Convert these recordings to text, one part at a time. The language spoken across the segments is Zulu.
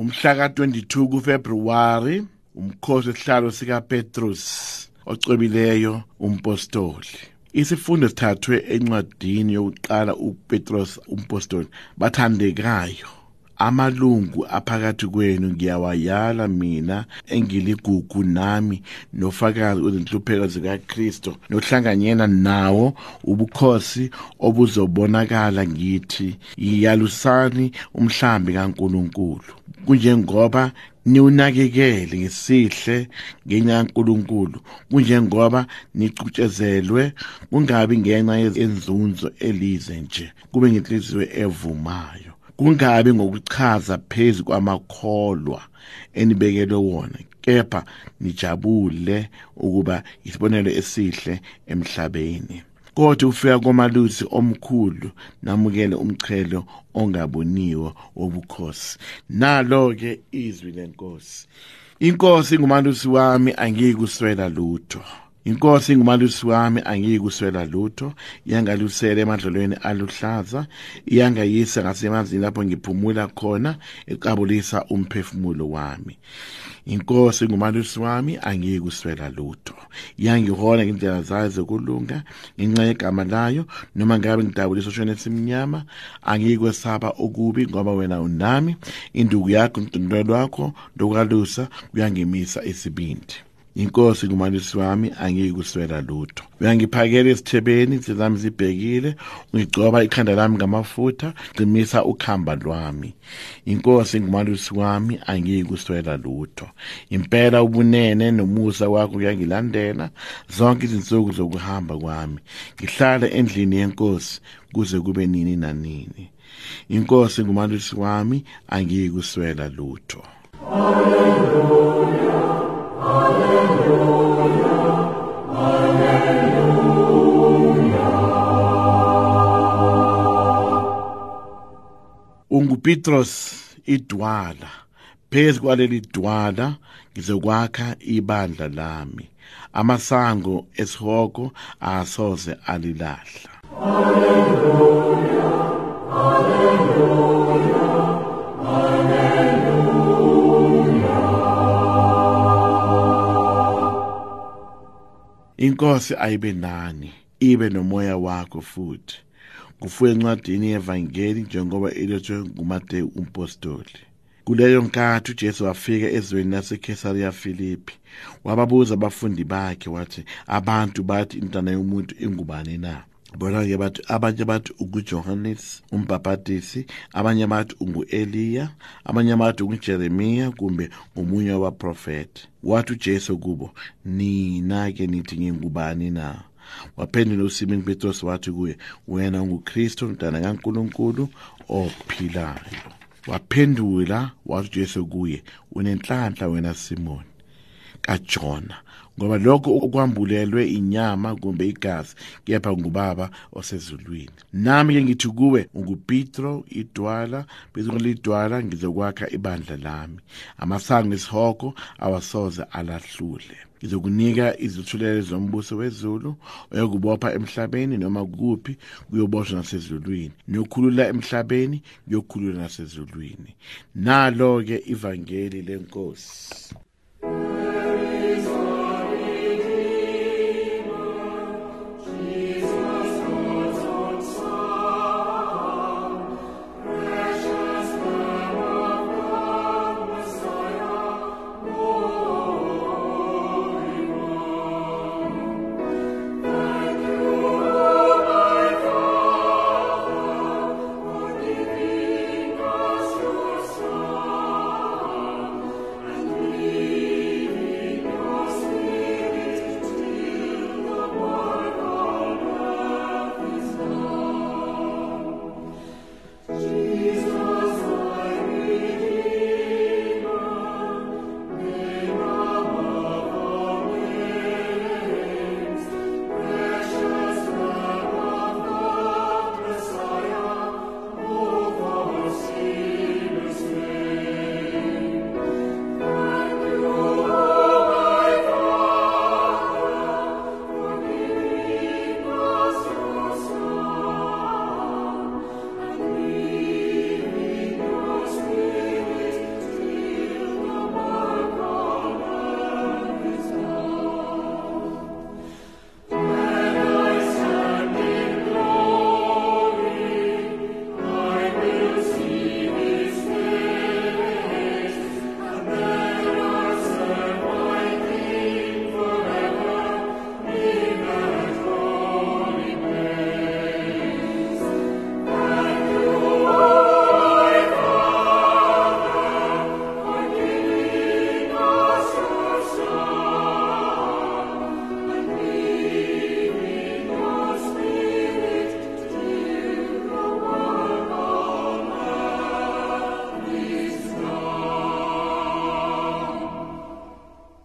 umhla ka-22 kuFebruary umkhosi wesihlalo sika Petrus ocwebileyo umpostoli. Isifundo sithathwe encwadini yokuqala uPetrus umpostoli bathandekayo. Amalungu aphakathi kwenu ngiyawayala mina engiligugu nami nofakazi wezinhlupheko zikaKristu nohlanganyena nawo ubukhosi obuzobonakala ngithi yiyalusani umhlambi kaNkuluNkulu. Kunjengoba niwunakekele ngesihle ngenxa kaNkuluNkulu kunjengoba nicutshezelwe kungabi ngenxa yenzunzo elize nje kube ngenhliziyo evumayo. Kungabi ngokuchaza phezulu kwamakholwa enibekelwe wona kepha nijabule ukuba isibonelo esihle emhlabeni. Kodwa ufika komalusi omkhulu namukele umchelo ongaboniwe wobukhosi. Nalo ke izwi lenkosi. Inkosi ngumalusi wami angiyikuswela lutho. Inkosi ngumalusi wami angiyikuswela lutho. Yangalusela emadlelweni aluhlaza. Iyangayisa ngasemanzini lapho ngiphumula khona eqabulisa umphefumulo wami. Inkosi ngumalusi wami angiyikuswela lutho. Yangihola ngendlela zayo zokulunga ngenxa yegama layo noma ngabe ngidabulisa oshona esimnyama angiyikwesaba okubi ngoba wena unami. Induku yakho umdundelo wakho lokwalusa kuyangimisa isibindi. Inkosi ngumalisi wami angiyikuswela lutho. Uyangiphakela esithebeni zami zibhekile ungigcoba ikhanda lami ngamafutha qinisa ukhamba lwami. Inkosi ngumalisi wami angiyikuswela lutho. Impela ubunene nomusa wakho kuyangilandela zonke izinsuku zokuhamba kwami ngihlala endlini yenkosi kuze kube nini nanini. Inkosi ngumalisi wami angiyikuswela lutho. Hallelujah. Ungupetros idwala. Phezu kwaleli dwala ngizokwakha ibandla lami. Amasango esihoko asoze alilahla. Haleluya haleluya inkosi ayibe nani ibe nomoya wakho futhi. Kufuye encwadini yevangeli njengoba ilethwe nguMateyu umpostoli. Kuleyo nkathi uJesu wafika ezweni laseKesariya Philippi wababuza abafundi bakhe wathi abantu bathi intana yomuntu ingubani na? Bona-ke bathi abanye bathi ungujohannes umbhabhadisi abanye bathi ungu-eliya abanye bathi ungujeremiya kumbe ngomunye wabaprofethi wathi ujesu kubo nina-ke nithi ngingubani na? Waphendula usimoni petros wathi kuye wena ungukristu mntana kankulunkulu ophilayo. Waphendula wathi ujesu kuye unenhlanhla wena simoni. Kajona. Ngoba lokho okwambulelwe inyama kumbe igazi kepha ngubaba osezulwini. Nami ke ngithi kuwe ungupetro idwala. Bese lidwala ngizokwakha ibandla lami. Amasango esihoko awasoze alahlule. Ngizokunika izuthulelo zombuso wezulu oyokubopha emhlabeni noma kuphi kuyoboshwa nasezulwini. Niyokhulula emhlabeni kuyokhulula nasezulwini. Nalo ke ivangeli lenkosi.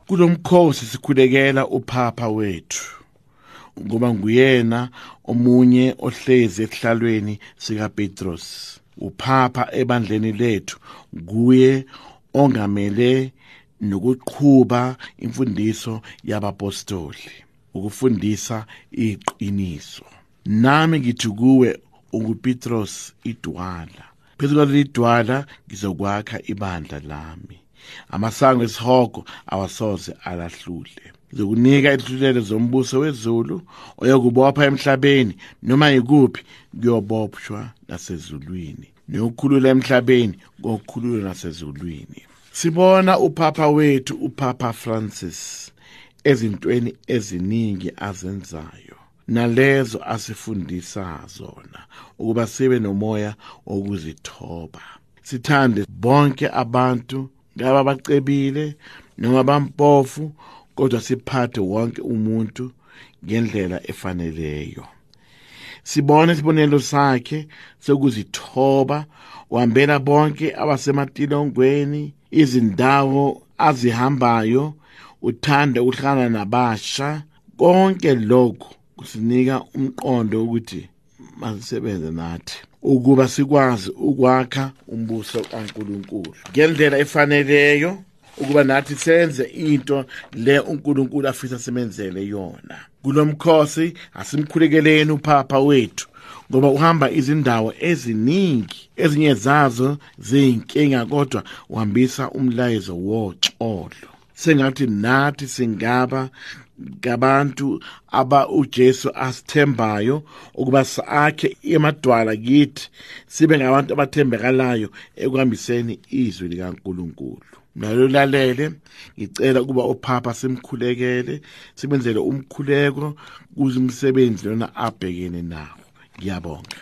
Kulomkhosi sikhulekela uPhapa wethu. Ngoba nguyena omunye ohlezi esihlalweni sika Petros uPhapa ebandleni lethu kuye ongamele nokuqhuba imfundiso yabapostoli ukufundisa iqiniso. Nami ngithi kuwe ungupetros idwala. Phezu kwaleli dwala ngizokwakha ibandla lami. Amasango esihogo awasoze alahlule. Ngizokunika ihlulelo zombuso wezulu oyokubopha emhlabeni noma yikuphi kuyobophshwa nasezulwini nokukhulula emhlabeni kokukhulula nasezulwini. Sibona upapa wethu upapa Francis ezintweni eziningi azenzayo nalezo asifundisa zona ukuba sibe nomoya wokuzithoba. Sithande bonke abantu ngaba bacebile noma bampofu kodwa siphathe wonke umuntu ngendlela efaneleyo. Sibone isibonelo sakhe sokuzithoba uhambela bonke abasematilongweni izindawo azihambayo uthanda ukuhlala nabasha. Konke lokho kusinika umqondo ukuthi masisebenze nathi. Ukuba sikwazi ukwakha umbuso kaNkuluNkulu. Ngendlela efaneleyo ukuba nathi senze into le uNkulunkulu afisa simenzele yona. Kulomkhosi asimkhulekeleni uPhapa wethu ngoba uhamba izindawo eziningi ezinye zazo ziyinkinga kodwa uhambisa umlayezo woxolo. Sengathi nathi singaba ngabantu aba uJesu asithembayo ukuba sakhe emadwala kithi sibe ngabantu abathembekalayo ekuhambiseni izwi likaNkuluNkulu. Nalolalele ngicela ukuba uPhapa simkhulekele simenzele umkhuleko kuzimsebenzi lona abhekene nawo. Ngiyabonga.